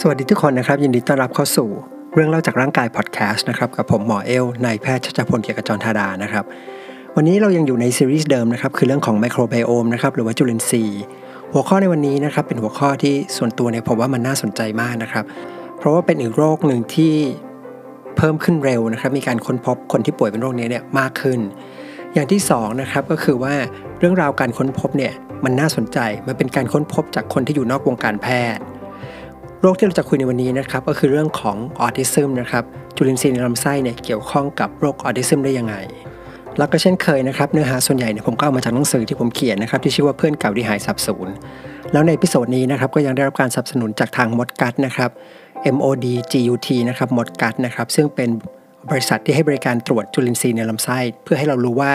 สวัสดีทุกคนนะครับ ยินดีต้อนรับเข้าสู่เรื่องเล่าจากร่างกายพอดแคสต์นะครับกับผมหมอเอลนายแพทย์ชัชพลเกียรติจรธาดานะครับวันนี้เรายังอยู่ในซีรีส์เดิมนะครับคือเรื่องของไมโครไบโอมนะครับหรือว่าจุลินทรีย์หัวข้อในวันนี้นะครับเป็นหัวข้อที่ส่วนตัวเนี่ยผมว่ามันน่าสนใจมากนะครับ เพราะว่าเป็นอีกโรคหนึ่งที่เพิ่มขึ้นเร็วนะครับ มีการค้นพบคนที่ป่วยเป็นโรคนี้เนี่ยมากขึ้น อย่างที่2นะครับก็คือว่าเรื่องราวการค้นพบเนี่ยมันน่าสนใจมันเป็นการค้นพบจากคนที่อยู่นอกวงการแพทย์ โรคที่เราจะคุยในวันนี้นะครับก็คือเรื่องของออทิซึมนะครับจุลินทรีย์ในลำไส้เนี่ยเกี่ยวข้องกับโรคออทิซึมได้ยังไง แล้วก็เช่นเคยนะครับเนื้อหาส่วนใหญ่เนี่ยผมก็เอามาจากหนังสือที่ผมเขียนนะครับที่ชื่อว่าเพื่อนเก่าที่หายสาบสูญแล้วใน episode นี้นะครับก็ยังได้รับการสนับสนุนจากทางมดกัดนะครับ MOD GUT นะครับมดกัดนะครับซึ่งเป็นบริษัทที่ให้บริการตรวจจุลินทรีย์ในลำไส้ เพื่อให้เรารู้ว่า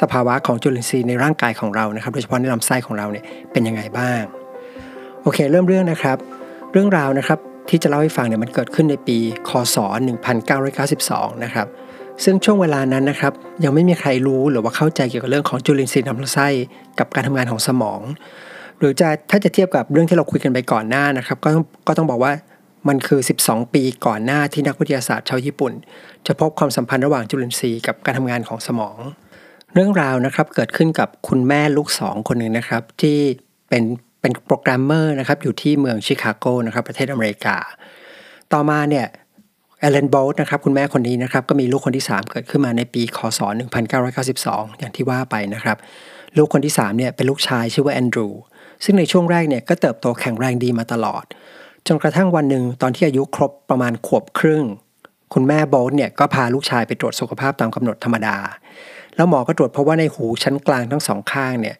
สภาวะของจุลินทรีย์ในร่างกายของเรานะครับ โดยเฉพาะในลำไส้ของเราเนี่ยเป็นยังไงบ้าง โอเค เริ่มเรื่องนะครับ เรื่องราวนะครับที่จะเล่าให้ฟังเนี่ยมันเกิดขึ้นในปี คศ 1992 นะครับ ซึ่งช่วงเวลานั้นนะครับ ยังไม่มีใครรู้หรือว่าเข้าใจเกี่ยวกับเรื่องของจุลินทรีย์ในลำไส้กับการทำงานของสมอง หรือจะถ้าจะเทียบกับเรื่องที่เราคุยกันไปก่อนหน้านะครับ ก็ก็ต้องบอกว่ามันคือ 12 ปีก่อนหน้าที่นักวิทยาศาสตร์ชาวญี่ปุ่น จะพบความสัมพันธ์ระหว่างจุลินทรีย์กับการทำงานของสมอง เรื่องราวนะครับเกิดขึ้นกับคุณแม่ลูกสองคนหนึ่งนะครับ ที่เป็น เป็นโปรแกรมเมอร์นะครับอยู่ที่เมืองชิคาโกนะครับประเทศอเมริกา ต่อมาเนี่ยเอเลนโบลต์นะครับคุณแม่คนนี้นะครับก็มีลูกคนที่ 3 เกิดขึ้นมาในปีคศ 1992 อย่างที่ว่าไปนะครับ ลูกคนที่3เนี่ยเป็นลูกชายชื่อว่าแอนดรูซึ่งในช่วงแรกเนี่ยก็เติบโตแข็งแรงดีมาตลอด จนกระทั่งวันหนึ่งตอนที่อายุครบประมาณขวบครึ่ง คุณแม่โบลต์เนี่ยก็พาลูกชายไปตรวจสุขภาพตามกำหนดธรรมดา แล้วหมอก็ตรวจพบว่าในหูชั้นกลางทั้งสองข้างเนี่ย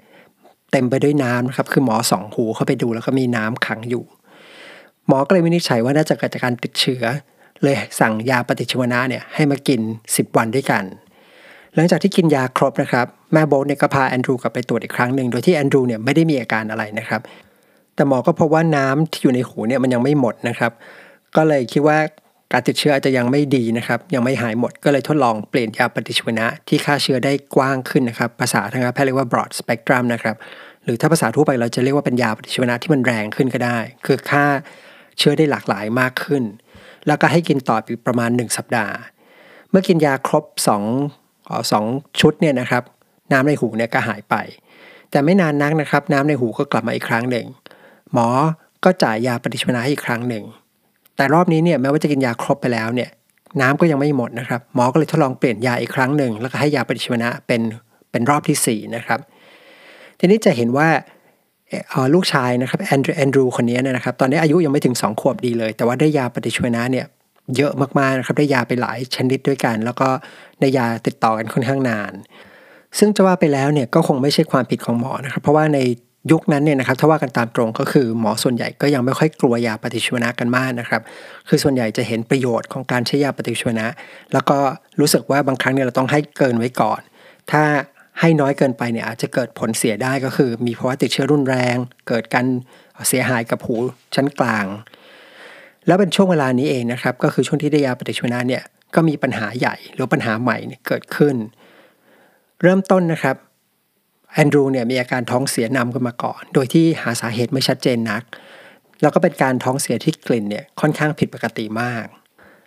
เต็มไปด้วยน้ำนะครับคือหมอสองหูเข้าไปดูแล้วก็มีน้ำขังอยู่ หมอก็เลยวินิจฉัยว่าน่าจะเกิดจากการติดเชื้อ เลยสั่งยาปฏิชีวนะเนี่ยให้มากิน 10 วันด้วยกัน หลังจากที่กินยาครบนะครับแม่โบลเนี่ยก็พาแอนดรูกลับไปตรวจอีกครั้งหนึ่งโดยที่แอนดรูเนี่ยไม่ได้มีอาการอะไรนะครับแต่หมอก็พบว่าน้ำที่อยู่ในหูเนี่ยมันยังไม่หมดนะครับ ก็เลยคิดว่า การติดเชื้ออาจจะยังไม่ดีนะครับ ยังไม่หายหมดก็เลยทดลองเปลี่ยนยาปฏิชีวนะ ที่ฆ่าเชื้อได้กว้างขึ้นนะครับ ภาษาทางการแพทย์เรียกว่า broad spectrum นะครับหรือถ้าภาษาทั่วไปเราจะเรียกว่าเป็นยาปฏิชีวนะที่มันแรงขึ้นก็ได้ คือฆ่าเชื้อได้หลากหลายมากขึ้น แล้วก็ให้กินต่ออีกประมาณ 1 สัปดาห์ เมื่อกินยาครบ2อสองชุดเนี่ยนะครับ น้ำในหูเนี่ยก็หายไป แต่ไม่นานนักนะครับ น้ำในหูก็กลับมาอีกครั้งหนึ่ง หมอก็จ่ายยาปฏิชีวนะให้อีกครั้งหนึ่ง แต่รอบนี้เนี่ยแม้ว่าจะกินยาครบไปแล้วเนี่ยน้ำก็ยังไม่หมดนะครับ หมอก็เลยทดลองเปลี่ยนยาอีกครั้งหนึ่ง แล้วก็ให้ยาปฏิชีวนะเป็นเป็นรอบที่4นะครับ ทีนี้จะเห็นว่าลูกชายนะครับแอนดรูแอนดรูคนนี้นะครับ ตอนนี้อายุยังไม่ถึง 2 ขวบดีเลย แต่ว่าได้ยาปฏิชีวนะเนี่ยเยอะมากๆนะครับ ได้ยาไปหลายชนิดด้วยกัน แล้วก็ได้ยาติดต่อกันค่อนข้างนาน ซึ่งจะว่าไปแล้วเนี่ยก็คงไม่ใช่ความผิดของหมอนะครับ เพราะว่าใน ยุคนั้นเนี่ยนะครับถ้าว่ากันตามตรงก็คือหมอส่วนใหญ่ก็ยังไม่ค่อยกลัวยาปฏิชีวนะกันมากนะครับ คือส่วนใหญ่จะเห็นประโยชน์ของการใช้ยาปฏิชีวนะ แล้วก็รู้สึกว่าบางครั้งเนี่ยเราต้องให้เกินไว้ก่อน ถ้าให้น้อยเกินไปเนี่ยอาจจะเกิดผลเสียได้ก็คือ มีภาวะติดเชื้อรุนแรง เกิดการเสียหายกับหูชั้นกลาง แล้วเป็นช่วงเวลานี้เองนะครับก็คือช่วงที่ได้ยาปฏิชีวนะเนี่ยก็มีปัญหาใหญ่หรือปัญหาใหม่เกิดขึ้น เริ่มต้นนะครับ แอนดรูเนี่ยมีอาการท้องเสียนำกันมาก่อน โดยที่หาสาเหตุไม่ชัดเจนนัก แล้วก็เป็นการท้องเสียที่กลิ่นเนี่ยค่อนข้างผิดปกติมาก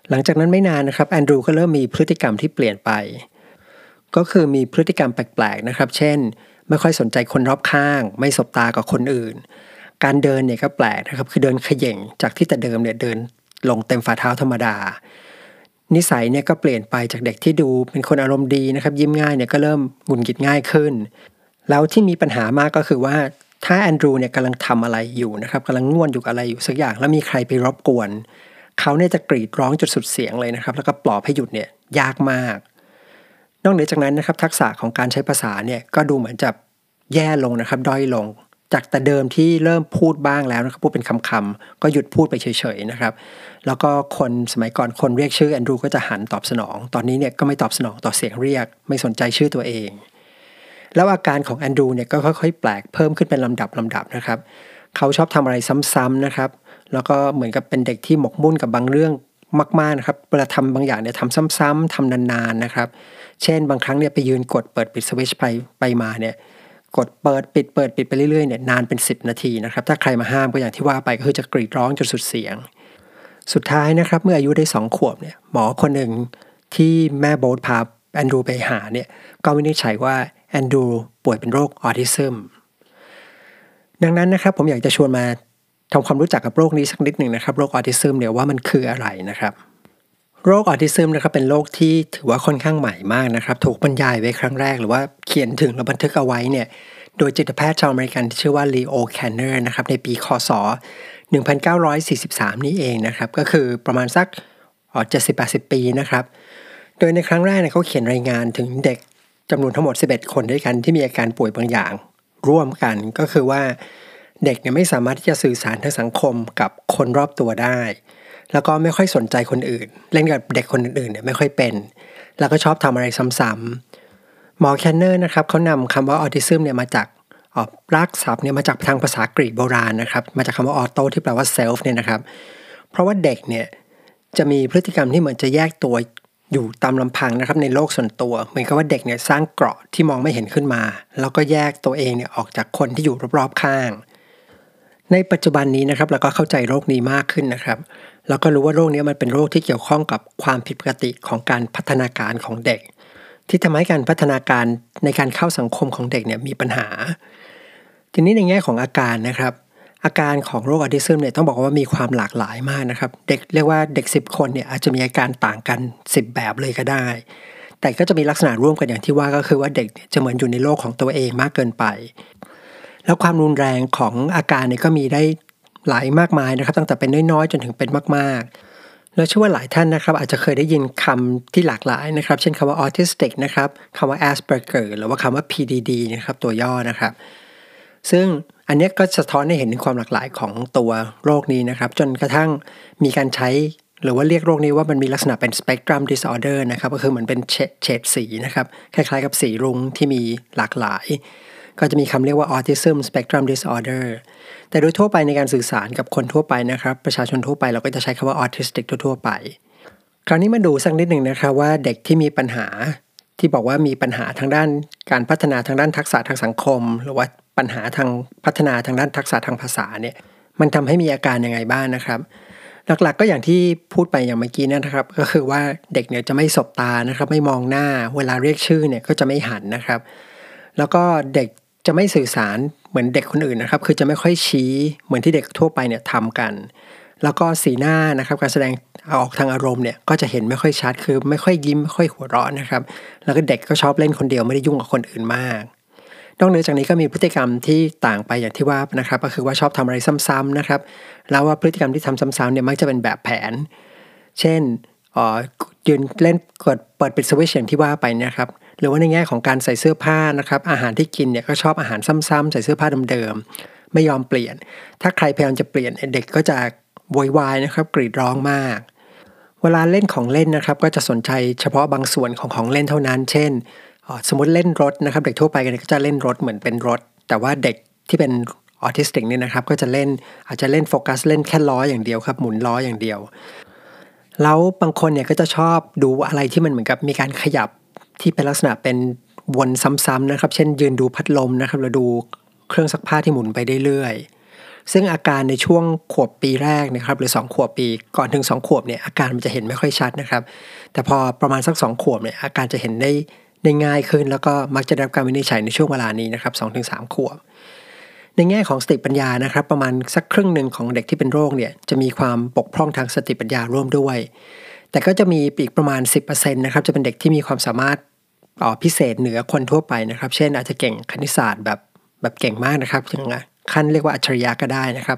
หลังจากนั้นไม่นานนะครับแอนดรูก็เริ่มมีพฤติกรรมที่เปลี่ยนไป ก็คือมีพฤติกรรมแปลกๆนะครับ เช่น ไม่ค่อยสนใจคนรอบข้าง ไม่สบตากับคนอื่น การเดินเนี่ยก็แปลกนะครับ คือเดินขย่งจากที่แต่เดิมเนี่ยเดินลงเต็มฝ่าเท้าธรรมดานิสัยเนี่ยก็เปลี่ยนไปจากเด็กที่ดูเป็นคนอารมณ์ดีนะครับ ยิ้มง่ายเนี่ยก็เริ่มหงุดหงิดง่ายขึ้น แล้วที่มีปัญหามากก็คือว่าถ้าแอนดรูเนี่ยกำลังทำอะไรอยู่นะครับกำลังง่วนอยู่กับอะไรอยู่สักอย่าง แล้วมีใครไปรบกวน เขาเนี่ยจะกรีดร้องจนสุดเสียงเลยนะครับ แล้วก็ปลอบให้หยุดเนี่ยยากมาก นอกเหนือจากนั้นนะครับ ทักษะของการใช้ภาษาเนี่ยก็ดูเหมือนจะแย่ลงนะครับ ด้อยลง จากแต่เดิมที่เริ่มพูดบ้างแล้วนะครับพูดเป็นคำๆก็หยุดพูดไปเฉยๆนะครับ แล้วก็คนสมัยก่อนคนเรียกชื่อแอนดรูก็จะหันตอบสนอง ตอนนี้เนี่ยก็ไม่ตอบสนองต่อเสียงเรียก ไม่สนใจชื่อตัวเอง แล้วอาการของแอนดรูเนี่ยก็ค่อยๆ แปลกเพิ่มขึ้นเป็นลำดับลำดับนะครับ เขาชอบทำอะไรซ้ำๆนะครับ แล้วก็เหมือนกับเป็นเด็กที่หมกมุ่นกับบางเรื่องมากๆนะครับเวลาทำบางอย่างเนี่ยทำซ้ำๆทำนานๆนะครับ เช่นบางครั้งเนี่ยไปยืนกดเปิดปิดสวิตช์ไปไปมาเนี่ยกดเปิดปิดเปิดปิดไปเรื่อยๆเนี่ยนานเป็น 10 นาทีนะครับ ถ้าใครมาห้ามก็อย่างที่ว่าไปก็คือจะกรีดร้องจนสุดเสียง สุดท้ายนะครับ เมื่ออายุได้สองขวบเนี่ยหมอคนหนึ่งที่แม่โบ๊ทพาแอนดรูไปหาเนี่ยก็วินิจฉัยว่า แอนดูป่วยเป็นโรคออทิซึมดังนั้นนะครับผมอยากจะชวนมาทำความรู้จักกับโรคนี้สักนิดหนึ่งนะครับโรคออทิซึมเนี่ยว่ามันคืออะไรนะครับ โรคออทิซึมนะครับเป็นโรคที่ถือว่าค่อนข้างใหม่มากนะครับ ถูกบรรยายไว้ครั้งแรก หรือว่าเขียนถึงและบันทึกเอาไว้เนี่ยโดยจิตแพทย์ชาวอเมริกันที่ชื่อว่าลีโอแคนเนอร์นะครับในปีคศ 1943 นี้เองนะครับก็คือประมาณสัก 70-80 ปีนะครับ โดยในครั้งแรกเนี่ยเขาเขียนรายงานถึงเด็ก จำนวนทั้งหมด 11 คนด้วยกันที่มีอาการป่วยบางอย่าง ร่วมกันก็คือว่า เด็กเนี่ยไม่สามารถที่จะสื่อสารทางสังคมกับคนรอบตัวได้ แล้วก็ไม่ค่อยสนใจคนอื่น เล่นกับเด็กคนอื่นๆเนี่ยไม่ค่อยเป็น แล้วก็ชอบทำอะไรซ้ำๆหมอแคนเนอร์นะครับเขานำคำว่าออทิซึมเนี่ยมาจากรากศัพท์เนี่ยมาจากทางภาษากรีกโบราณนะครับ มาจากคำว่า auto ที่แปลว่า self เนี่ยนะครับ เพราะว่าเด็กเนี่ยจะมีพฤติกรรมที่เหมือนจะแยกตัว อยู่ตามลำพังนะครับในโลกส่วนตัว เหมือนกับว่าเด็กเนี่ยสร้างเกราะที่มองไม่เห็นขึ้นมา แล้วก็แยกตัวเองเนี่ยออกจากคนที่อยู่รอบๆข้าง ในปัจจุบันนี้นะครับเราก็เข้าใจโรคนี้มากขึ้นนะครับแล้วก็รู้ว่าโรคนี้มันเป็นโรคที่เกี่ยวข้องกับความผิดปกติของการพัฒนาการของเด็ก ที่ทำให้การพัฒนาการในการเข้าสังคมของเด็กเนี่ยมีปัญหา ทีนี้ในแง่ของอาการนะครับ อาการของโรคออทิซึมเนี่ยต้องบอกว่ามีความหลากหลายมากนะครับ เด็กเรียกว่าเด็ก 10 คนเนี่ยอาจจะมีอาการต่างกัน 10 แบบเลยก็ได้ แต่ก็จะมีลักษณะร่วมกันอย่างที่ว่าก็คือว่าเด็กจะเหมือนอยู่ในโลกของตัวเองมากเกินไป แล้วความรุนแรงของอาการเนี่ยก็มีได้หลายมากมายนะครับ ตั้งแต่เป็นน้อยๆจนถึงเป็นมากๆแล้วเชื่อว่าหลายท่านนะครับ อาจจะเคยได้ยินคำที่หลากหลายนะครับ เช่นคำว่า autistic นะครับคำว่า Asperger หรือว่าคำว่า PDD นะครับตัวย่อนะครับ ซึ่ง อันนี้ก็สะท้อนให้เห็นถึงความหลากหลายของตัวโรคนี้นะครับ จนกระทั่งมีการใช้หรือว่าเรียกโรคนี้ว่ามันมีลักษณะเป็น spectrum disorder นะครับ ก็คือเหมือนเป็นเฉดสีนะครับ คล้ายๆกับสีรุ้งที่มีหลากหลาย ก็จะมีคำเรียกว่า autism spectrum disorder แต่โดยทั่วไปในการสื่อสารกับคนทั่วไปนะครับ ประชาชนทั่วไปเราก็จะใช้คำว่า autistic ทั่วๆไป คราวนี้มาดูสักนิดหนึ่งนะครับว่าเด็กที่มีปัญหาที่บอกว่ามีปัญหาทางด้านการพัฒนาทางด้านทักษะทางสังคม หรือว่า ปัญหาทางพัฒนาทางด้านทักษะทางภาษาเนี่ยมันทำให้มีอาการยังไงบ้างนะครับหลักๆก็อย่างที่พูดไปอย่างเมื่อกี้นะครับ ก็คือว่าเด็กเนี่ยจะไม่สบตานะครับ ไม่มองหน้าเวลาเรียกชื่อเนี่ยก็จะไม่หันนะครับ แล้วก็เด็กจะไม่สื่อสารเหมือนเด็กคนอื่นนะครับ คือจะไม่ค่อยชี้เหมือนที่เด็กทั่วไปเนี่ยทำกัน แล้วก็สีหน้านะครับการแสดงออกทางอารมณ์เนี่ยก็จะเห็นไม่ค่อยชัดคือไม่ค่อยยิ้มไม่ค่อยหัวเราะนะครับ แล้วก็เด็กก็ชอบเล่นคนเดียวไม่ได้ยุ่งกับคนอื่นมาก นอกเหนือจากนี้ก็มีพฤติกรรมที่ต่างไปอย่างที่ว่านะครับ ก็คือว่าชอบทำอะไรซ้ำๆนะครับ แล้วว่าพฤติกรรมที่ทำซ้ำๆเนี่ยมักจะเป็นแบบแผน เช่นออยืนเล่นกดเปิดปิดสวิตช์อย่างที่ว่าไปนะครับหรือว่าในแง่ของการใส่เสื้อผ้านะครับ อาหารที่กินเนี่ยก็ชอบอาหารซ้ำๆใส่เสื้อผ้าเดิมๆไม่ยอมเปลี่ยน ถ้าใครพยายามจะเปลี่ยนเด็กก็จะโวยวายนะครับ กรีดร้องมาก เวลาเล่นของเล่นนะครับ ก็จะสนใจเฉพาะบางส่วนของของเล่นเท่านั้น เช่น สมมติเล่นรถนะครับ เด็กทั่วไปกันก็จะเล่นรถเหมือนเป็นรถ แต่ว่าเด็กที่เป็นออทิสติกเนี่ยนะครับ ก็จะเล่นอาจจะเล่นโฟกัสเล่นแค่ล้ออย่างเดียวครับ หมุนล้ออย่างเดียว แล้วบางคนเนี่ยก็จะชอบดูอะไรที่มันเหมือนกับมีการขยับที่เป็นลักษณะเป็นวนซ้ำๆนะครับ เช่น ยืนดูพัดลมนะครับหรือดูเครื่องซักผ้าที่หมุนไปเรื่อยๆ ซึ่งอาการในช่วงขวบปีแรกนะครับ หรือ 2 ขวบปีก่อนถึง 2 ขวบเนี่ยอาการมันจะเห็นไม่ค่อยชัดนะครับ แต่พอประมาณสัก 2 ขวบเนี่ยอาการจะเห็นได้ ได้ง่ายขึ้น แล้วก็มักจะได้รับการวินิจฉัยในช่วงเวลานี้นะครับ2-3ขวบในแง่ของสติปัญญานะครับ ประมาณสักครึ่งหนึ่งของเด็กที่เป็นโรคเนี่ยจะมีความบกพร่องทางสติปัญญาร่วมด้วย แต่ก็จะมีอีกประมาณ 10%นะครับจะเป็นเด็กที่มีความสามารถพิเศษเหนือคนทั่วไปนะครับ เช่นอาจจะเก่งคณิตศาสตร์แบบแบบเก่งมากนะครับอย่างขั้นเรียกว่าอัจฉริยะก็ได้นะครับ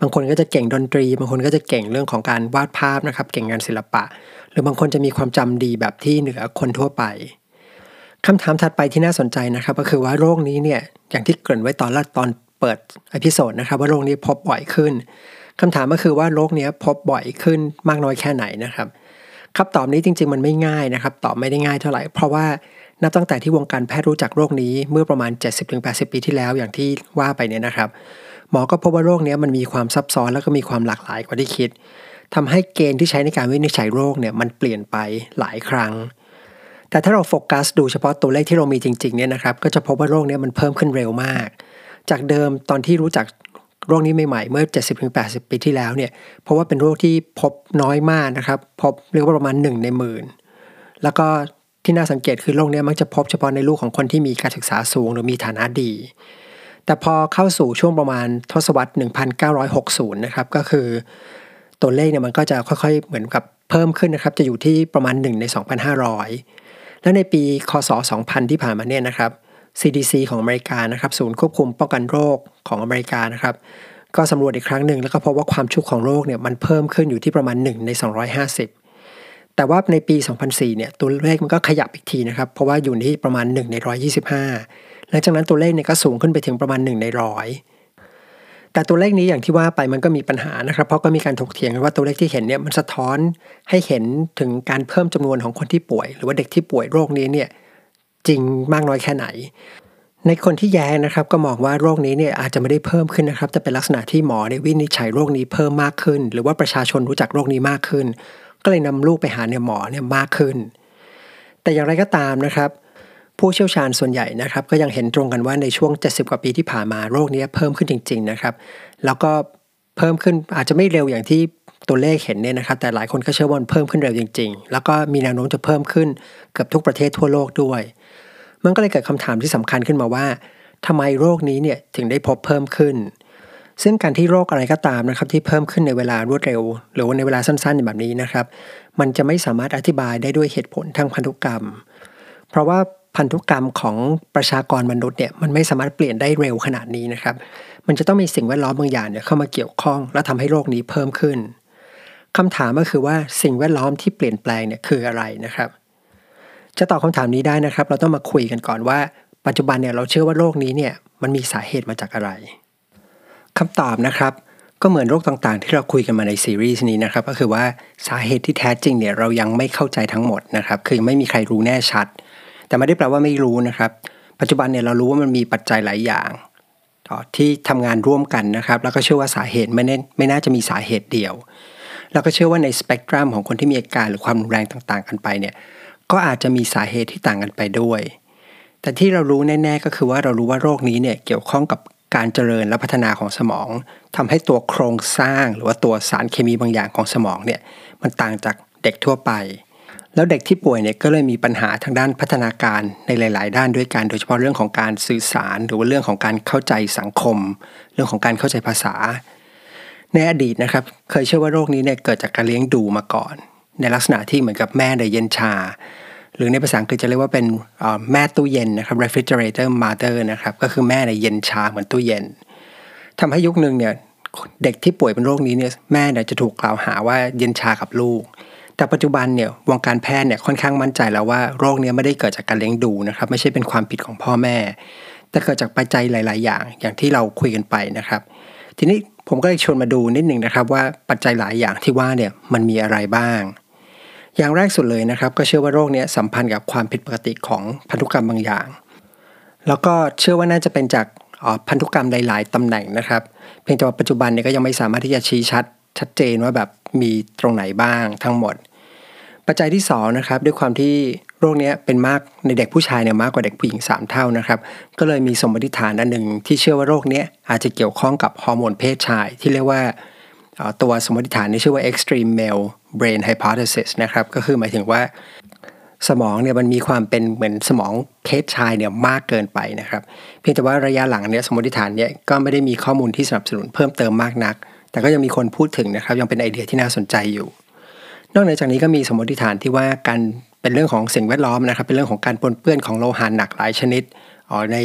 บางคนก็จะเก่งดนตรี บางคนก็จะเก่งเรื่องของการวาดภาพนะครับ เก่งงานศิลปะ หรือบางคนจะมีความจำดีแบบที่เหนือคนทั่วไป คำถามถัดไปที่น่าสนใจนะครับ ก็คือว่าโรคนี้เนี่ยอย่างที่เกริ่นไว้ตอนแรกตอนเปิด episode นะครับ ว่าโรคนี้พบบ่อยขึ้นคำถามก็คือว่าโรคนี้พบบ่อยขึ้นมากน้อยแค่ไหนนะครับคำตอบนี้จริง ๆ มันไม่ง่ายนะครับ ตอบไม่ได้ง่ายเท่าไหร่ เพราะว่านับตั้งแต่ที่วงการแพทย์รู้จักโรคนี้เมื่อประมาณ 70-80 ปีที่แล้วอย่างที่ว่าไปเนี่ยนะครับ หมอก็พบว่าโรคนี้มันมีความซับซ้อนแล้วก็มีความหลากหลายกว่าที่คิดทำให้เกณฑ์ที่ใช้ในการวินิจฉัยโรคเนี่ยมันเปลี่ยนไปหลายครั้ง แต่ถ้าเราโฟกัสดูเฉพาะตัวเลขที่เรามีจริงๆเนี่ยนะครับก็จะพบว่าโรคนี้มันเพิ่มขึ้นเร็วมาก จากเดิมตอนที่รู้จักโรคนี้ใหม่ๆ เมื่อ 70-80 ปีที่แล้วเนี่ยเพราะว่าเป็นโรคที่พบน้อยมากนะครับพบเรียกว่าประมาณ 1 ในหมื่น แล้วก็ที่น่าสังเกตคือโรคนี้มักจะพบเฉพาะในลูกของคนที่มีการศึกษาสูงหรือมีฐานะดี แต่พอเข้าสู่ช่วงประมาณทศวรรษ 1960 นะครับก็คือตัวเลขเนี่ยมันก็จะค่อยๆเหมือนกับเพิ่มขึ้นนะครับจะอยู่ที่ประมาณ 1 ใน 2,500 และในปีคศ 2000 ที่ผ่านมาเนี่ยนะครับ CDC ของอเมริกานะครับ ศูนย์ควบคุมป้องกันโรคของอเมริกานะครับ ก็สำรวจอีกครั้งหนึ่งแล้วก็พบว่าความชุกของโรคเนี่ยมันเพิ่มขึ้นอยู่ที่ประมาณ 1 ใน 250 แต่ว่าในปี 2004 เนี่ยตัวเลขมันก็ขยับอีกทีนะครับ เพราะว่าอยู่ที่ประมาณ 1 ใน 125 หลังจากนั้นตัวเลขเนี่ยก็สูงขึ้นไปถึงประมาณ 1 ในร้อย แต่ตัวเลขนี้อย่างที่ว่าไปมันก็มีปัญหานะครับ เพราะก็มีการถกเถียงกันว่าตัวเลขที่เห็นเนี่ยมันสะท้อนให้เห็นถึงการเพิ่มจำนวนของคนที่ป่วย หรือว่าเด็กที่ป่วยโรคนี้เนี่ยจริงมากน้อยแค่ไหน ในคนที่แย้งนะครับก็มองว่าโรคนี้เนี่ยอาจจะไม่ได้เพิ่มขึ้นนะครับแต่เป็นลักษณะที่หมอในวินิจฉัยโรคนี้เพิ่มมากขึ้น หรือว่าประชาชนรู้จักโรคนี้มากขึ้น ก็เลยนำลูกไปหาเนี่ยหมอเนี่ยมากขึ้น แต่อย่างไรก็ตามนะครับ ผู้เชี่ยวชาญส่วนใหญ่นะครับ ก็ยังเห็นตรงกันว่าในช่วง 70 กว่าปีที่ผ่านมาโรคนี้เพิ่มขึ้นจริง ๆนะครับ แล้วก็เพิ่มขึ้นอาจจะไม่เร็วอย่างที่ตัวเลขเห็นเนี่ยนะครับ แต่หลายคนก็เชื่อว่าเพิ่มขึ้นเร็วจริง ๆ แล้วก็มีแนวโน้มจะเพิ่มขึ้นเกือบทุกประเทศทั่วโลกด้วย มันก็เลยเกิดคำถามที่สำคัญขึ้นมาว่าทำไมโรคนี้เนี่ยถึงได้พบเพิ่มขึ้น ซึ่งการที่โรคอะไรก็ตามนะครับที่เพิ่มขึ้นในเวลารวดเร็ว หรือว่าในเวลาสั้นๆแบบนี้นะครับ มันจะไม่สามารถอธิบายได้ด้วยเหตุผลทางพันธุกรรม เพราะว่า พันธุกรรมของประชากรมนุษย์เนี่ยมันไม่สามารถเปลี่ยนได้เร็วขนาดนี้นะครับ มันจะต้องมีสิ่งแวดล้อมบางอย่างเนี่ยเข้ามาเกี่ยวข้อง แล้วทำให้โรคนี้เพิ่มขึ้นคำถามก็คือว่าสิ่งแวดล้อมที่เปลี่ยนแปลงเนี่ยคืออะไรนะครับ จะตอบคำถามนี้ได้นะครับ เราต้องมาคุยกันก่อนว่า ปัจจุบันเนี่ยเราเชื่อว่าโรคนี้เนี่ยมันมีสาเหตุมาจากอะไรคำตอบนะครับก็เหมือนโรคต่างๆ ที่เราคุยกันมาในซีรีส์นี้นะครับ ก็คือว่าสาเหตุที่แท้จริงเนี่ยเรายังไม่เข้าใจทั้งหมดนะครับ คือไม่มีใครรู้แน่ชัด แต่ไม่ได้แปลว่าไม่รู้นะครับ ปัจจุบันเนี่ยเรารู้ว่ามันมีปัจจัยหลายอย่างที่ทำงานร่วมกันนะครับ แล้วก็เชื่อว่าสาเหตุไม่แน่ไม่น่าจะมีสาเหตุเดียว แล้วก็เชื่อว่าในสเปกตรัมของคนที่มีอาการหรือความรุนแรงต่างๆ กันไปเนี่ยก็อาจจะมีสาเหตุที่ต่างกันไปด้วย แต่ที่เรารู้แน่ ๆ ก็คือว่าเรารู้ว่าโรคนี้เนี่ยเกี่ยวข้องกับการเจริญและพัฒนาของสมองทำให้ตัวโครงสร้างหรือว่าตัวสารเคมีบางอย่างของสมองเนี่ยมันต่างจากเด็กทั่วไป แล้วเด็กที่ป่วยเนี่ยก็เลยมีปัญหาทางด้านพัฒนาการในหลาย ๆ ด้านด้วยกัน โดยเฉพาะเรื่องของการสื่อสาร หรือว่าเรื่องของการเข้าใจสังคม เรื่องของการเข้าใจภาษา ในอดีตนะครับ เคยเชื่อว่าโรคนี้เนี่ยเกิดจากการเลี้ยงดูมาก่อน ในลักษณะที่เหมือนกับแม่ในเย็นชา หรือในภาษาอังกฤษจะเรียกว่าเป็นแม่ตู้เย็นนะครับ refrigerator mother นะครับก็คือแม่ในเย็นชาเหมือนตู้เย็นทำให้ยุคหนึ่งเนี่ยเด็กที่ป่วยเป็นโรคนี้เนี่ยแม่เนี่ยจะถูกกล่าวหาว่าเย็นชากับลูก แต่ปัจจุบันเนี่ยวงการแพทย์เนี่ยค่อนข้างมั่นใจแล้วว่าโรคเนี้ไม่ได้เกิดจากการเลี้ยงดูนะครับไม่ใช่เป็นความผิดของพ่อแม่ แต่เกิดจากปัจจัยหลาย ๆ อย่างอย่างที่เราคุยกันไปนะครับ ทีนี้ผมก็เลยชวนมาดูนิดหนึ่งนะครับว่าปัจจัยหลายอย่างที่ว่าเนี่ยมันมีอะไรบ้าง อย่างแรกสุดเลยนะครับ ก็เชื่อว่าโรคนี้สัมพันธ์กับความผิดปกติของพันธุกรรมบางอย่าง แล้วก็เชื่อว่าน่าจะเป็นจากพันธุกรรมหลาย ๆ ตำแหน่งนะครับ เพียงแต่ว่าปัจจุบันเนี่ยก็ยังไม่สามารถที่จะชี้ชัดชัดเจนว่าแบบมีตรงไหนบ้างทั้งหมด ปัจจัยที่2นะครับด้วยความที่โรคนี้เป็นมากในเด็กผู้ชายเนี่ยมากกว่าเด็กผู้หญิง 3 เท่านะครับก็เลยมีสมมติฐานอันหนึ่งที่เชื่อว่าโรคนี้อาจจะเกี่ยวข้องกับฮอร์โมนเพศชาย ที่เรียกว่าตัวสมมติฐานนี้ชื่อว่า extreme male brain hypothesis นะครับก็คือหมายถึงว่าสมองเนี่ยมันมีความเป็นเหมือนสมองเพศชายเนี่ยมากเกินไปนะครับเพียงแต่ว่าระยะหลังเนี่ยสมมติฐานเนี่ยก็ไม่ได้มีข้อมูลที่สนับสนุนเพิ่มเติมมากนัก แต่ก็ยังมีคนพูดถึงนะครับยังเป็นไอเดียที่น่าสนใจอยู่ นอกจากนี้ก็มีสมมติฐานที่ว่าการเป็นเรื่องของสิ่งแวดล้อมนะครับ เป็นเรื่องของการปนเปื้อนของโลหะหนักหลายชนิดอ๋อใน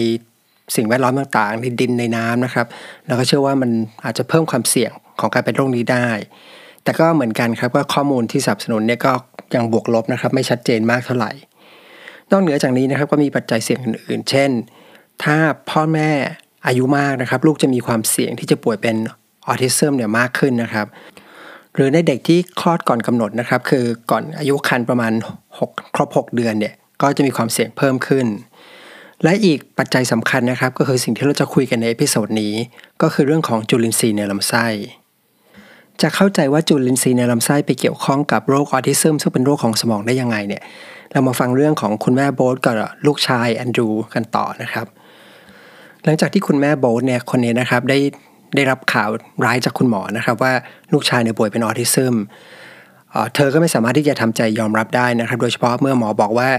สิ่งแวดล้อมต่างๆในดินในน้ำนะครับ แล้วก็เชื่อว่ามันอาจจะเพิ่มความเสี่ยงของการเป็นโรคนี้ได้ แต่ก็เหมือนกันครับว่าข้อมูลที่สนับสนุนเนี่ยก็ยังบวกลบนะครับ ไม่ชัดเจนมากเท่าไหร่ นอกเหนือจากนี้นะครับก็มีปัจจัยเสี่ยงอื่นๆ เช่น ถ้าพ่อแม่อายุมากนะครับ ลูกจะมีความเสี่ยงที่จะป่วยเป็นออทิซึมเนี่ยมากขึ้นนะครับ หรือในเด็กที่คลอดก่อนกำหนดนะครับ คือก่อนอายุครรภ์ประมาณ 6 ครบ 6 เดือนเนี่ยก็จะมีความเสี่ยงเพิ่มขึ้น และอีกปัจจัยสำคัญนะครับ ก็คือสิ่งที่เราจะคุยกันใน episode นี้ ก็คือเรื่องของจุลินทรีย์ในลำไส้ จะเข้าใจว่าจุลินทรีย์ในลำไส้ไปเกี่ยวข้องกับโรคออทิซึมซึ่งเป็นโรคของสมองได้ยังไงเนี่ยเรามาฟังเรื่องของคุณแม่โบลต์กับลูกชายแอนดรูกันต่อนะครับ หลังจากที่คุณแม่โบลต์เนี่ยคนนี้นะครับได้ ได้รับข่าวร้ายจากคุณหมอนะครับ ว่าลูกชายเนี่ยป่วยเป็นออทิซึมเธอก็ไม่สามารถที่จะทำใจยอมรับได้นะครับ โดยเฉพาะเมื่อหมอบอกว่า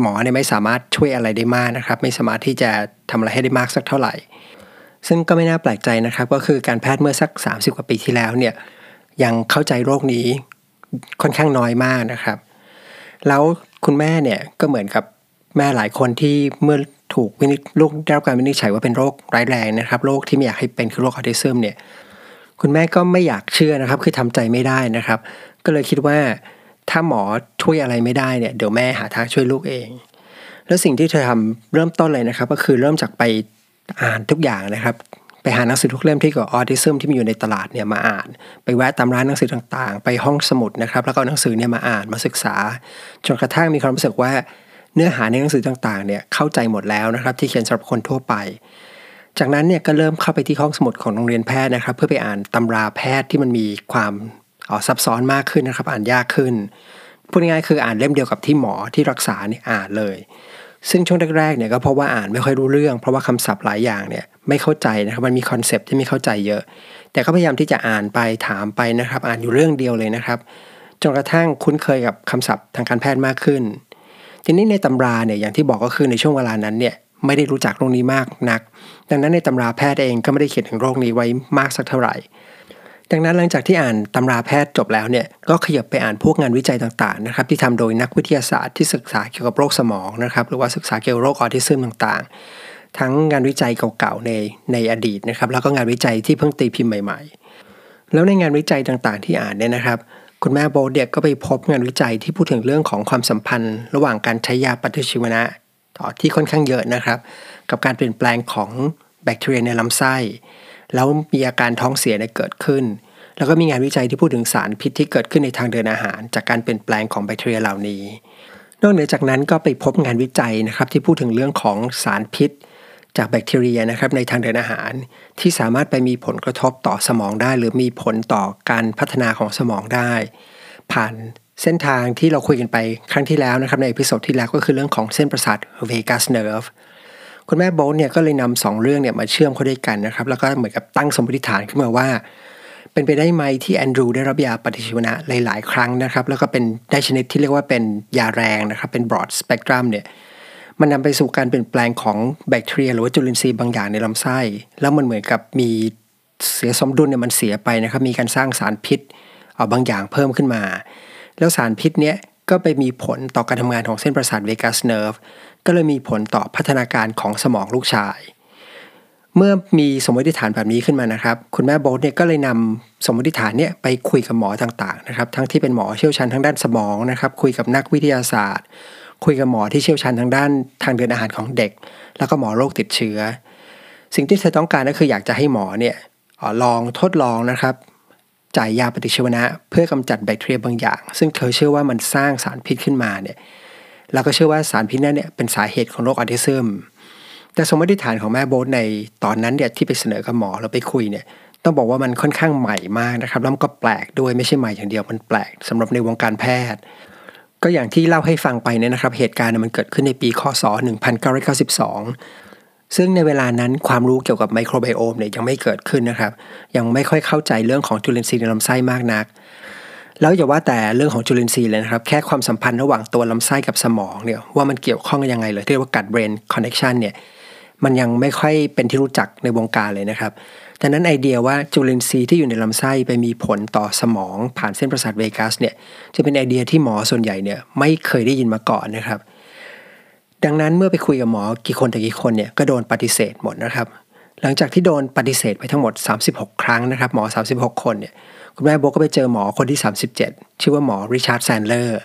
หมอเนี่ยไม่สามารถช่วยอะไรได้มากนะครับ ไม่สามารถที่จะทำอะไรให้ได้มากสักเท่าไหร่ ซึ่งก็ไม่น่าแปลกใจนะครับ ก็คือการแพทย์เมื่อสัก 30 กว่าปีที่แล้วเนี่ยยังเข้าใจโรคนี้ค่อนข้างน้อยมากนะครับ แล้วคุณแม่เนี่ยก็เหมือนกับแม่หลายคนที่เมื่อ ถูกวินิจลูกได้รับการวินิจฉัยว่าเป็นโรคร้ายแรงนะครับ โรคที่ไม่อยากให้เป็นคือโรคออทิซึมเนี่ย คุณแม่ก็ไม่อยากเชื่อนะครับ คือทำใจไม่ได้นะครับ ก็เลยคิดว่าถ้าหมอช่วยอะไรไม่ได้เนี่ยเดี๋ยวแม่หาทางช่วยลูกเอง แล้วสิ่งที่เธอทำเริ่มต้นเลยนะครับ ก็คือเริ่มจากไปอ่านทุกอย่างนะครับ ไปหาหนังสือทุกเล่มที่เกี่ยวกับออทิซึมที่มีอยู่ในตลาดเนี่ยมาอ่าน ไปแวะตามร้านหนังสือต่างๆ ไปห้องสมุดนะครับ แล้วก็หนังสือเนี่ยมาอ่านมาศึกษาจนกระทั่งมีความรู้สึกว่า เนื้อหาในหนังสือต่างๆเนี่ยเข้าใจหมดแล้วนะครับ ที่เขียนสำหรับคนทั่วไป จากนั้นเนี่ยก็เริ่มเข้าไปที่ห้องสมุดของโรงเรียนแพทย์นะครับ เพื่อไปอ่านตำราแพทย์ที่มันมีความออซับซ้อนมากขึ้นนะครับ อ่านยากขึ้นพูดง่ายๆคืออ่านเล่มเดียวกับที่หมอที่รักษาเนี่ยอ่านเลย ซึ่งช่วงแรกๆเนี่ยก็เพราะว่าอ่านไม่ค่อยรู้เรื่อง เพราะว่าคำศัพท์หลายอย่างเนี่ยไม่เข้าใจนะครับมันมีคอนเซปที่ไม่เข้าใจเยอะ แต่ก็พยายามที่จะอ่านไปถามไปนะครับ อ่านอยู่เรื่องเดียวเลยนะครับจนกระทั่งคุ้นเคยกับคำศัพท์ทางการแพทย์มากขึ้น ทีนี้ในตำราเนี่ยอย่างที่บอกก็คือในช่วงเวลานั้นเนี่ยไม่ได้รู้จักโรคนี้มากนัก ดังนั้นในตำราแพทย์เองก็ไม่ได้เขียนถึงโรคนี้ไว้มากสักเท่าไหร่ ดังนั้นหลังจากที่อ่านตำราแพทย์จบแล้วเนี่ยก็ขยับไปอ่านพวกงานวิจัยต่างๆนะครับที่ทำโดยนักวิทยาศาสตร์ที่ศึกษาเกี่ยวกับโรคสมองนะครับหรือว่าศึกษาเกี่ยวกับโรคออทิซึมต่างๆ ทั้งงานวิจัยเก่าๆในในอดีตนะครับแล้วก็งานวิจัยที่เพิ่งตีพิมพ์ใหม่ ๆ แล้วในงานวิจัยต่างๆ ที่อ่านเนี่ยนะครับ คุณแม่โบเดียก็ไปพบงานวิจัยที่พูดถึงเรื่องของความสัมพันธ์ ระหว่างการใช้ยาปฏิชีวนะต่อที่ค่อนข้างเยอะนะครับ กับการเปลี่ยนแปลงของแบคทีเรียในลำไส้ แล้วมีอาการท้องเสียเกิดขึ้น แล้วก็มีงานวิจัยที่พูดถึงสารพิษที่เกิดขึ้นในทางเดินอาหาร จากการเปลี่ยนแปลงของแบคทีเรียเหล่านี้ นอกเหนือจากนั้นก็ไปพบงานวิจัยนะครับที่พูดถึงเรื่องของสารพิษ จากแบคทีเรียนะครับในทางเดินอาหาร ที่สามารถไปมีผลกระทบต่อสมองได้ หรือมีผลต่อการพัฒนาของสมองได้ ผ่านเส้นทางที่เราคุยกันไปครั้งที่แล้วนะครับใน episode ที่แล้วก็คือเรื่องของเส้นประสาท vagus nerve คุณแม่โบลต์เนี่ยก็เลยนำสองเรื่องเนี่ยมาเชื่อมเข้าด้วยกันนะครับแล้วก็เหมือนกับตั้งสมมติฐานขึ้นมาว่า เป็นไปได้ไหมที่แอนดรูได้รับยาปฏิชีวนะหลาย ๆ ครั้งนะครับแล้วก็เป็นได้ชนิดที่เรียกว่าเป็นยาแรงนะครับเป็น broad spectrum เนี่ย มันนำไปสู่การเปลี่ยนแปลงของแบคทีเรีย หรือว่าจุลินทรีย์บางอย่างในลำไส้ แล้วมันเหมือนกับมีเสียสมดุลเนี่ยมันเสียไปนะครับ มีการสร้างสารพิษเอาบางอย่างเพิ่มขึ้นมา แล้วสารพิษเนี้ยก็ไปมีผลต่อการทำงานของเส้นประสาท vagus nerve ก็เลยมีผลต่อพัฒนาการของสมองลูกชาย เมื่อมีสมมติฐานแบบนี้ขึ้นมานะครับ คุณแม่โบลต์เนี่ยก็เลยนำสมมติฐานเนี่ยไปคุยกับหมอต่างๆนะครับ ทั้งที่เป็นหมอเชี่ยวชาญทางด้านสมองนะครับ คุยกับนักวิทยาศาสตร์ คุยกับหมอที่เชี่ยวชาญทางด้านทางเดินอาหารของเด็ก แล้วก็หมอโรคติดเชื้อ สิ่งที่เธอต้องการก็คืออยากจะให้หมอเนี่ยลองทดลองนะครับ จ่ายยาปฏิชีวนะ เพื่อกำจัดแบคทีเรียบางอย่าง ซึ่งเธอเชื่อว่ามันสร้างสารพิษขึ้นมาเนี่ยแล้วก็เชื่อว่าสารพิษนั้นเนี่ยเป็นสาเหตุของโรคออทิซึมแต่สมมติฐานของแม่โบ๊ทในตอนนั้นเนี่ยที่ไปเสนอกับหมอเราไปคุยเนี่ยต้องบอกว่ามันค่อนข้างใหม่มากนะครับแล้วก็แปลกด้วยไม่ใช่ใหม่อย่างเดียวมันแปลกสำหรับในวงการแพทย์ ก็อย่างที่เล่าให้ฟังไปเนี่ยนะครับ เหตุการณ์มันเกิดขึ้นในปีคศ 1992 ซึ่งในเวลานั้นความรู้เกี่ยวกับไมโครไบโอมเนี่ยยังไม่เกิดขึ้นนะครับ ยังไม่ค่อยเข้าใจเรื่องของจุลินทรีย์ในลำไส้มากนัก แล้วอย่าว่าแต่เรื่องของจุลินทรีย์เลยนะครับ แค่ความสัมพันธ์ระหว่างตัวลำไส้กับสมองเนี่ยว่ามันเกี่ยวข้องยังไงเลยที่เรียกว่า gut brain connection เนี่ยมันยังไม่ค่อยเป็นที่รู้จักในวงการเลยนะครับ ดังนั้นไอเดียว่าจุลินทรีย์ที่อยู่ในลำไส้ไปมีผลต่อสมองผ่านเส้นประสาท vagus เนี่ยจะเป็นไอเดียที่หมอส่วนใหญ่เนี่ยไม่เคยได้ยินมาก่อนนะครับ ดังนั้นเมื่อไปคุยกับหมอกี่คนต่อกี่คนเนี่ยก็โดนปฏิเสธหมดนะครับหลังจากที่โดนปฏิเสธไปทั้งหมด 36 ครั้งนะครับ หมอ 36 คนเนี่ยคุณแม่โบลต์ก็ไปเจอหมอคนที่ 37 ชื่อว่าหมอริชาร์ดแซนด์เลอร์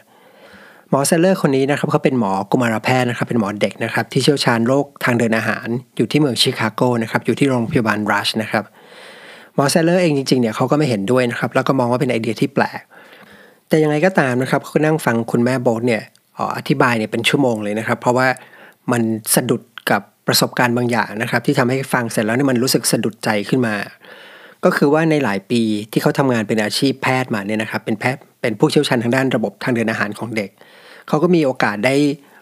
หมอแซนด์เลอร์คนนี้นะครับเขาเป็นหมอกุมารแพทย์นะครับเป็นหมอเด็กนะครับที่เชี่ยวชาญโรคทางเดินอาหาร อยู่ที่เมืองชิคาโกนะครับอยู่ที่โรงพยาบาลรัชนะครับหมอแซนด์เลอร์เองจริงๆเนี่ยเขาก็ไม่เห็นด้วยนะครับแล้วก็มองว่าเป็นไอเดียที่แปลก แต่ยังไงก็ตามนะครับเขานั่งฟังคุณแม่โบลต์เนี่ยอธิบายเนี่ยเป็นชั่วโมงเลยนะครับ เพราะว่ามันสะดุดกับประสบการณ์บางอย่างนะครับ ที่ทำให้ฟังเสร็จแล้วเนี่ยมันรู้สึกสะดุดใจขึ้นมา ก็คือว่าในหลายปีที่เขาทำงานเป็นอาชีพแพทย์มาเนี่ยนะครับเป็นแพทย์เป็นผู้เชี่ยวชาญทางด้านระบบทางเดินอาหารของเด็ก เขาก็มีโอกาสได้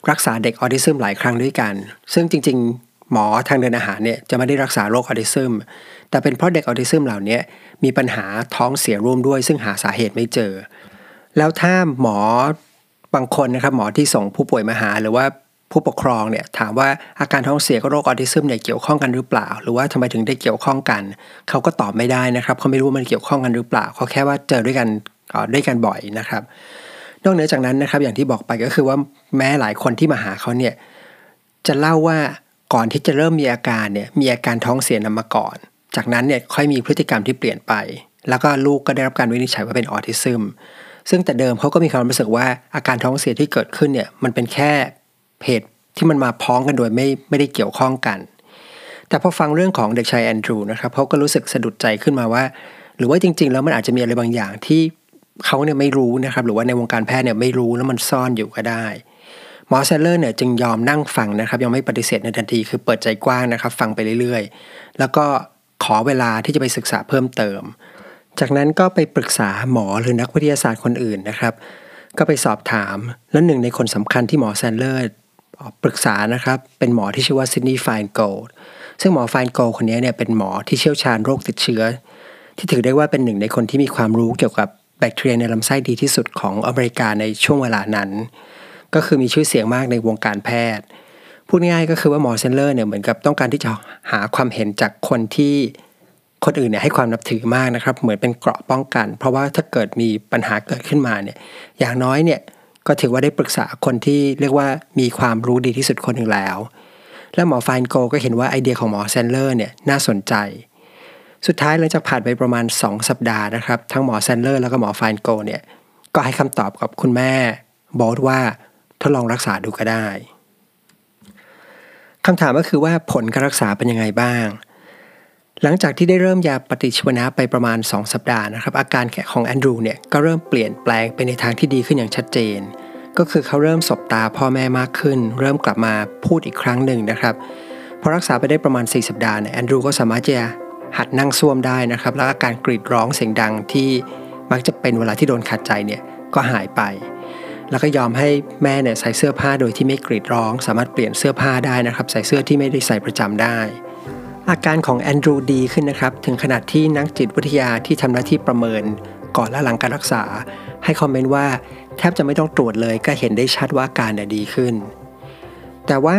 รักษาเด็กออทิซึมหลายครั้งด้วยกัน ซึ่งจริง ๆ หมอทางเดินอาหารเนี่ยจะไม่ได้รักษาโรคออทิซึม แต่เป็นเพราะเด็กออทิซึมเหล่านี้มีปัญหาท้องเสียร่วมด้วย ซึ่งหาสาเหตุไม่เจอ แล้วถ้าหมอบางคนนะครับหมอที่ส่งผู้ป่วยมาหาหรือว่าผู้ปกครองเนี่ยถามว่าอาการท้องเสียกับโรคออทิซึมเนี่ยเกี่ยวข้องกันหรือเปล่า หรือว่าทำไมถึงได้เกี่ยวข้องกัน เขาก็ตอบไม่ได้นะครับเขาไม่รู้ว่ามันเกี่ยวข้องกันหรือเปล่าเขาแค่ว่าเจอด้วยกันด้วยกันบ่อยนะครับ นอกเหนือจากนั้นนะครับ อย่างที่บอกไปก็คือว่าแม้หลายคนที่มาหาเขาเนี่ยจะเล่าว่าก่อนที่จะเริ่มมีอาการเนี่ยมีอาการท้องเสียนำมาก่อน จากนั้นเนี่ยค่อยมีพฤติกรรมที่เปลี่ยนไป แล้วก็ลูกก็ได้รับการวินิจฉัยว่าเป็นออทิซึมซึ่งแต่เดิมเขาก็มีความรู้สึกว่าอาการท้องเสียที่เกิดขึ้นเนี่ยมันเป็นแค่เหตุที่มันมาพ้องกันโดยไม่ไม่ได้เกี่ยวข้องกัน แต่พอฟังเรื่องของเด็กชายแอนดรูนะครับเขาก็รู้สึกสะดุดใจขึ้นมาว่า หรือว่าจริง ๆ แล้วมันอาจจะมีอะไรบางอย่างที่ เขาเนี่ยไม่รู้นะครับ หรือว่าในวงการแพทย์เนี่ยไม่รู้แล้วมันซ่อนอยู่ก็ได้หมอแซนด์เลอร์เนี่ยจึงยอมนั่งฟังนะครับ ยังไม่ปฏิเสธในทันทีคือเปิดใจกว้างนะครับ ฟังไปเรื่อยๆ แล้วก็ขอเวลาที่จะไปศึกษาเพิ่มเติม จากนั้นก็ไปปรึกษาหมอหรือนักวิทยาศาสตร์คนอื่นนะครับ ก็ไปสอบถามและหนึ่งในคนสำคัญที่หมอแซนด์เลอร์ปรึกษานะครับเป็นหมอที่ชื่อว่าซิดนีย์ไฟน์โกลด์ซึ่งหมอไฟน์โกลด์คนนี้เนี่ยเป็นหมอที่เชี่ยวชาญโรคติดเชื้อ ที่ถือได้ว่าเป็นหนึ่งในคนที่มีความรู้เกี่ยวกับ แบคทีเรียในลำไส้ดีที่สุดของอเมริกาในช่วงเวลานั้น ก็คือมีชื่อเสียงมากในวงการแพทย์ พูดง่ายก็คือว่าหมอแซนด์เลอร์เนี่ยเหมือนกับต้องการที่จะหาความเห็นจากคนที่คนอื่นเนี่ยให้ความนับถือมากนะครับ เหมือนเป็นเกราะป้องกัน เพราะว่าถ้าเกิดมีปัญหาเกิดขึ้นมาเนี่ยอย่างน้อยเนี่ยก็ถือว่าได้ปรึกษาคนที่เรียกว่ามีความรู้ดีที่สุดคนหนึ่งแล้ว และหมอไฟน์โกลด์ก็เห็นว่าไอเดียของหมอแซนด์เลอร์เนี่ยน่าสนใจ สุดท้ายหลังจากผ่านไปประมาณ 2 สัปดาห์นะครับทั้งหมอแซนด์เลอร์แล้วก็หมอไฟน์โกลด์เนี่ยก็ให้คำตอบกับคุณแม่บอกว่าทดลองรักษาดูก็ได้คำถามก็คือว่าผลการรักษาเป็นยังไงบ้าง หลังจากที่ได้เริ่มยาปฏิชีวนะไปประมาณ 2 สัปดาห์นะครับอาการของแอนดรูเนี่ยก็เริ่มเปลี่ยนแปลงไปในทางที่ดีขึ้นอย่างชัดเจน ก็คือเขาเริ่มสบตาพ่อแม่มากขึ้น เริ่มกลับมาพูดอีกครั้งหนึ่งนะครับพอรักษาไปได้ประมาณ 4 สัปดาห์เนี่ยแอนดรูก็สามารถจะ หัดนั่งซ่วมได้นะครับ แล้วอาการกรีดร้องเสียงดังที่มักจะเป็นเวลาที่โดนขัดใจเนี่ยก็หายไป แล้วก็ยอมให้แม่เนี่ยใส่เสื้อผ้าโดยที่ไม่กรีดร้อง สามารถเปลี่ยนเสื้อผ้าได้นะครับ ใส่เสื้อที่ไม่ได้ใส่ประจำได้ อาการของแอนดรูดีขึ้นนะครับ ถึงขนาดที่นักจิตวิทยาที่ทำหน้าที่ประเมิน ก่อนและหลังการรักษา ให้คอมเมนต์ว่าแทบจะไม่ต้องตรวจเลยก็เห็นได้ชัดว่าอาการเนี่ยดีขึ้น แต่ว่า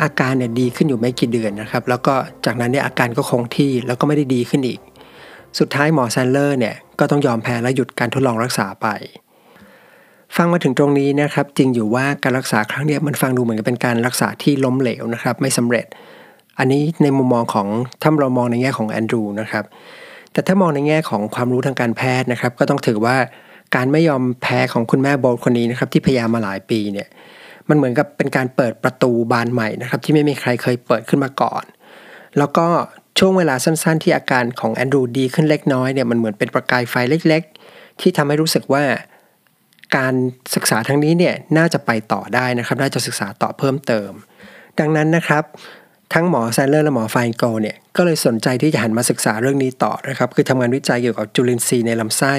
อาการเนี่ยดีขึ้นอยู่ไม่กี่เดือนนะครับ แล้วก็จากนั้นเนี่ยอาการก็คงที่แล้วก็ไม่ได้ดีขึ้นอีก สุดท้ายหมอแซนเลอร์เนี่ยก็ต้องยอมแพ้และหยุดการทดลองรักษาไป ฟังมาถึงตรงนี้นะครับ จริงอยู่ว่าการรักษาครั้งนี้มันฟังดูเหมือนกับเป็นการรักษาที่ล้มเหลวนะครับ ไม่สำเร็จ อันนี้ในมุมมองของถ้าเรามองในแง่ของแอนดรูนะครับแต่ถ้ามองในแง่ของความรู้ทางการแพทย์นะครับ ก็ต้องถือว่าการไม่ยอมแพ้ของคุณแม่โบลคนนี้นะครับที่พยายามมาหลายปีเนี่ย มันเหมือนกับเป็นการเปิดประตูบานใหม่นะครับ ที่ไม่มีใครเคยเปิดขึ้นมาก่อน แล้วก็ช่วงเวลาสั้นๆ ที่อาการของแอนดรูดีขึ้นเล็กน้อยเนี่ยมันเหมือนเป็นประกายไฟเล็ก ๆ ที่ทำให้รู้สึกว่าการศึกษาทางนี้เนี่ยน่าจะไปต่อได้นะครับ น่าจะศึกษาต่อเพิ่มเติม ดังนั้นนะครับ ทั้งหมอแซนด์เลอร์และหมอไฟน์โกลด์เนี่ยก็เลยสนใจที่จะหันมาศึกษาเรื่องนี้ต่อนะครับ คือทำงานวิจัยเกี่ยวกับจุลินทรีย์ในลำไส้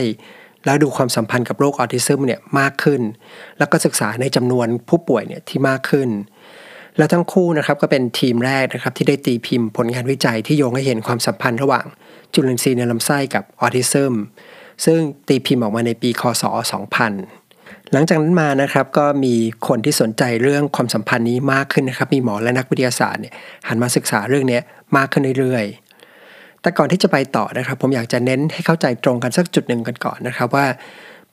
แล้วดูความสัมพันธ์กับโรคออทิซึมเนี่ยมากขึ้น แล้วก็ศึกษาในจำนวนผู้ป่วยเนี่ยที่มากขึ้น แล้วทั้งคู่นะครับก็เป็นทีมแรกนะครับที่ได้ตีพิมพ์ผลงานวิจัยที่โยงให้เห็นความสัมพันธ์ระหว่างจุลินทรีย์ในลำไส้กับออทิซึมซึ่งตีพิมพ์ออกมาในปีคศ 2000 หลังจากนั้นมานะครับก็มีคนที่สนใจเรื่องความสัมพันธ์นี้มากขึ้นนะครับมีหมอและนักวิทยาศาสตร์เนี่ยหันมาศึกษาเรื่องนี้มากขึ้นเรื่อยๆ แต่ก่อนที่จะไปต่อนะครับ ผมอยากจะเน้นให้เข้าใจตรงกันสักจุดหนึ่งกันก่อนนะครับว่า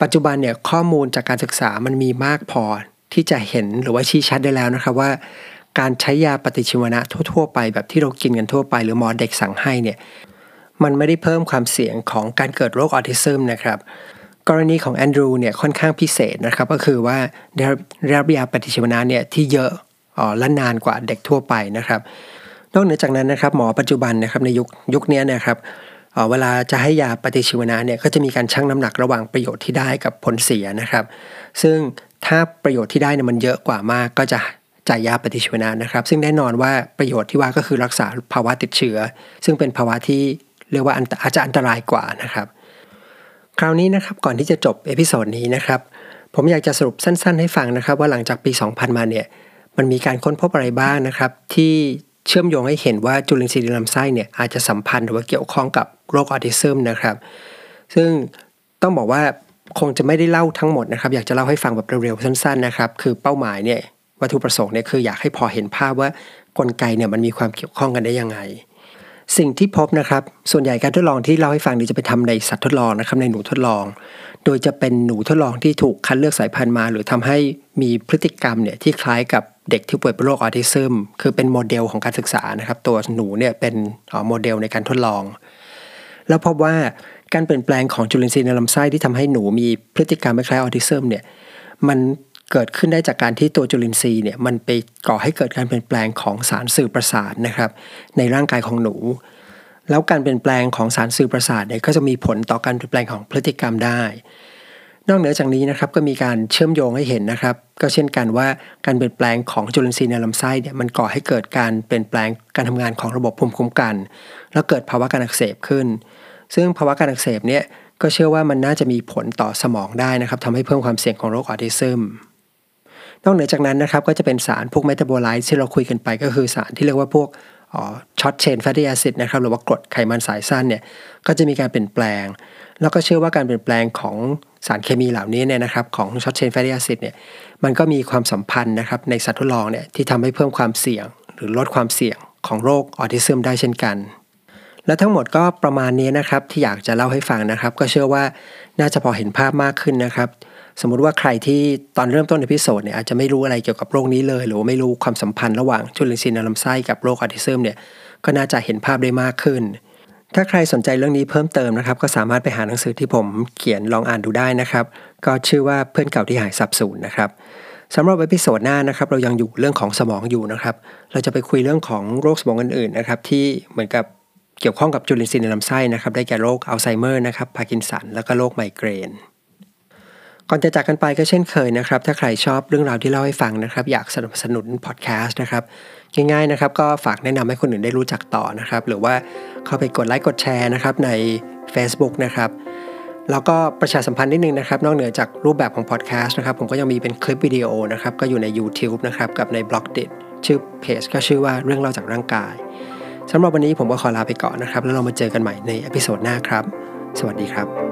ปัจจุบันเนี่ยข้อมูลจากการศึกษามันมีมากพอที่จะเห็นหรือว่าชี้ชัดได้แล้วนะครับว่า การใช้ยาปฏิชีวนะทั่ว ๆ ไปแบบที่เรากินกันทั่วไป หรือหมอเด็กสั่งให้เนี่ยมันไม่ได้เพิ่มความเสี่ยงของการเกิดโรคออทิซึมนะครับกรณีของแอนดรูเนี่ยค่อนข้างพิเศษนะครับก็คือว่าได้รับยาปฏิชีวนะเนี่ยที่เยอะอ๋อและนานกว่าเด็กทั่วไปนะครับ นอกเหนือจากนั้นนะครับหมอปัจจุบันนะครับในยุคยุคนี้นะครับเวลาจะให้ยาปฏิชีวนะเนี่ยก็จะมีการชั่งน้ำหนักระหว่างประโยชน์ที่ได้กับผลเสียนะครับ ซึ่งถ้าประโยชน์ที่ได้เนี่ยมันเยอะกว่ามากก็จะจ่ายยาปฏิชีวนะนะครับ ซึ่งแน่นอนว่าประโยชน์ที่ว่าก็คือรักษาภาวะติดเชื้อ ซึ่งเป็นภาวะที่เรียกว่าอาจจะอันตรายกว่านะครับ คราวนี้นะครับก่อนที่จะจบ episode นี้นะครับผมอยากจะสรุปสั้น ๆ ให้ฟังนะครับ ว่าหลังจากปี 2000 มาเนี่ยมันมีการค้นพบอะไรบ้างนะครับ ที่ เชื่อมโยงให้เห็นว่าจุลินทรีย์ในลำไส้เนี่ยอาจจะสัมพันธ์หรือว่าเกี่ยวข้องกับโรคออทิซึมนะครับ ซึ่งต้องบอกว่าคงจะไม่ได้เล่าทั้งหมดนะครับ อยากจะเล่าให้ฟังแบบเร็วๆสั้นๆนะครับ คือเป้าหมายเนี่ยวัตถุประสงค์เนี่ยคืออยากให้พอเห็นภาพว่ากลไกเนี่ยมันมีความเกี่ยวข้องกันได้ยังไง สิ่งที่พบนะครับ ส่วนใหญ่การทดลองที่เล่าให้ฟังนี่จะไปทำในสัตว์ทดลองนะครับในหนูทดลอง โดยจะเป็นหนูทดลองที่ถูกคัดเลือกสายพันธุ์มา หรือทำให้มีพฤติกรรมเนี่ยที่คล้ายกับเด็กที่ป่วยเป็นโรคออทิซึมคือเป็นโมเดลของการศึกษานะครับ ตัวหนูเนี่ยเป็นโมเดลในการทดลอง แล้วพบว่าการเปลี่ยนแปลงของจุลินทรีย์ในลำไส้ที่ทำให้หนูมีพฤติกรรมคล้ายออทิซึมเนี่ยมัน เกิดขึ้นได้จากการที่ตัวจุลินทรีย์เนี่ยมันไปก่อให้เกิดการเปลี่ยนแปลงของสารสื่อประสาทนะครับในร่างกายของหนู แล้วการเปลี่ยนแปลงของสารสื่อประสาทเนี่ยก็จะมีผลต่อการเปลี่ยนแปลงของพฤติกรรมได้ นอกเหนือจากนี้นะครับก็มีการเชื่อมโยงให้เห็นนะครับ ก็เช่นกันว่าการเปลี่ยนแปลงของจุลินทรีย์ในลำไส้เนี่ยมันก่อให้เกิดการเปลี่ยนแปลงการทำงานของระบบภูมิคุ้มกัน แล้วเกิดภาวะการอักเสบขึ้น ซึ่งภาวะการอักเสบเนี่ยก็เชื่อว่ามันน่าจะมีผลต่อสมองได้นะครับทำให้เพิ่มความเสี่ยงของโรคออทิซึม นอกเหนือจากนั้นนะครับก็จะเป็นสารพวก metabolite ที่เราคุยกันไปก็คือสารที่เรียกว่าพวก short chain fatty acid นะครับหรือว่ากรดไขมันสายสั้นเนี่ยก็จะมีการเปลี่ยนแปลง แล้วก็เชื่อว่าการเปลี่ยนแปลงของสารเคมีเหล่านี้เนี่ยนะครับของ short chain fatty acid เนี่ยมันก็มีความสัมพันธ์นะครับในสัตว์ทดลองเนี่ยที่ทำให้เพิ่มความเสี่ยง หรือลดความเสี่ยงของโรคออทิซึมได้เช่นกัน และทั้งหมดก็ประมาณนี้นะครับที่อยากจะเล่าให้ฟังนะครับ ก็เชื่อว่าน่าจะพอเห็นภาพมากขึ้นนะครับ สมมุติว่าใครที่ตอนเริ่มต้นใน episode เนี่ยอาจจะไม่รู้อะไรเกี่ยวกับโรคนี้เลย หรือว่าไม่รู้ความสัมพันธ์ระหว่างจุลินทรีย์ในลำไส้กับโรคออทิซึมเนี่ยก็น่าจะเห็นภาพได้มากขึ้น ถ้าใครสนใจเรื่องนี้เพิ่มเติมนะครับ ก็สามารถไปหาหนังสือที่ผมเขียนลองอ่านดูได้นะครับ ก็ชื่อว่าเพื่อนเก่าที่หายสาบสูญนะครับสำหรับ episode หน้านะครับเรายังอยู่เรื่องของสมองอยู่นะครับ เราจะไปคุยเรื่องของโรคสมองอื่นๆนะครับที่เหมือนกับเกี่ยวข้องกับจุลินทรีย์ในลำไส้นะครับ ได้แก่โรคอัลไซเมอร์นะครับพาร์กินสันแล้วก็โรคไมเกรน ก่อนจะจากกันไปก็เช่นเคยนะครับ ถ้าใครชอบเรื่องราวที่เล่าให้ฟังนะครับ อยากสนับสนุนพอดแคสต์นะครับ ง่ายๆนะครับ ก็ฝากแนะนำให้คนอื่นได้รู้จักต่อนะครับ หรือว่าเข้าไปกดไลค์กดแชร์นะครับใน Facebook นะครับแล้วก็ประชาสัมพันธ์นิดนึงนะครับ นอกเหนือจากรูปแบบของพอดแคสต์นะครับ ผมก็ยังมีเป็นคลิปวิดีโอนะครับ ก็อยู่ใน YouTube นะครับ กับใน Blockdit ชื่อเพจก็ชื่อว่าเรื่องเล่าจากร่างกายสำหรับวันนี้ผมก็ขอลาไปก่อนนะครับ แล้วเรามาเจอกันใหม่ใน episode หน้าครับ สวัสดีครับ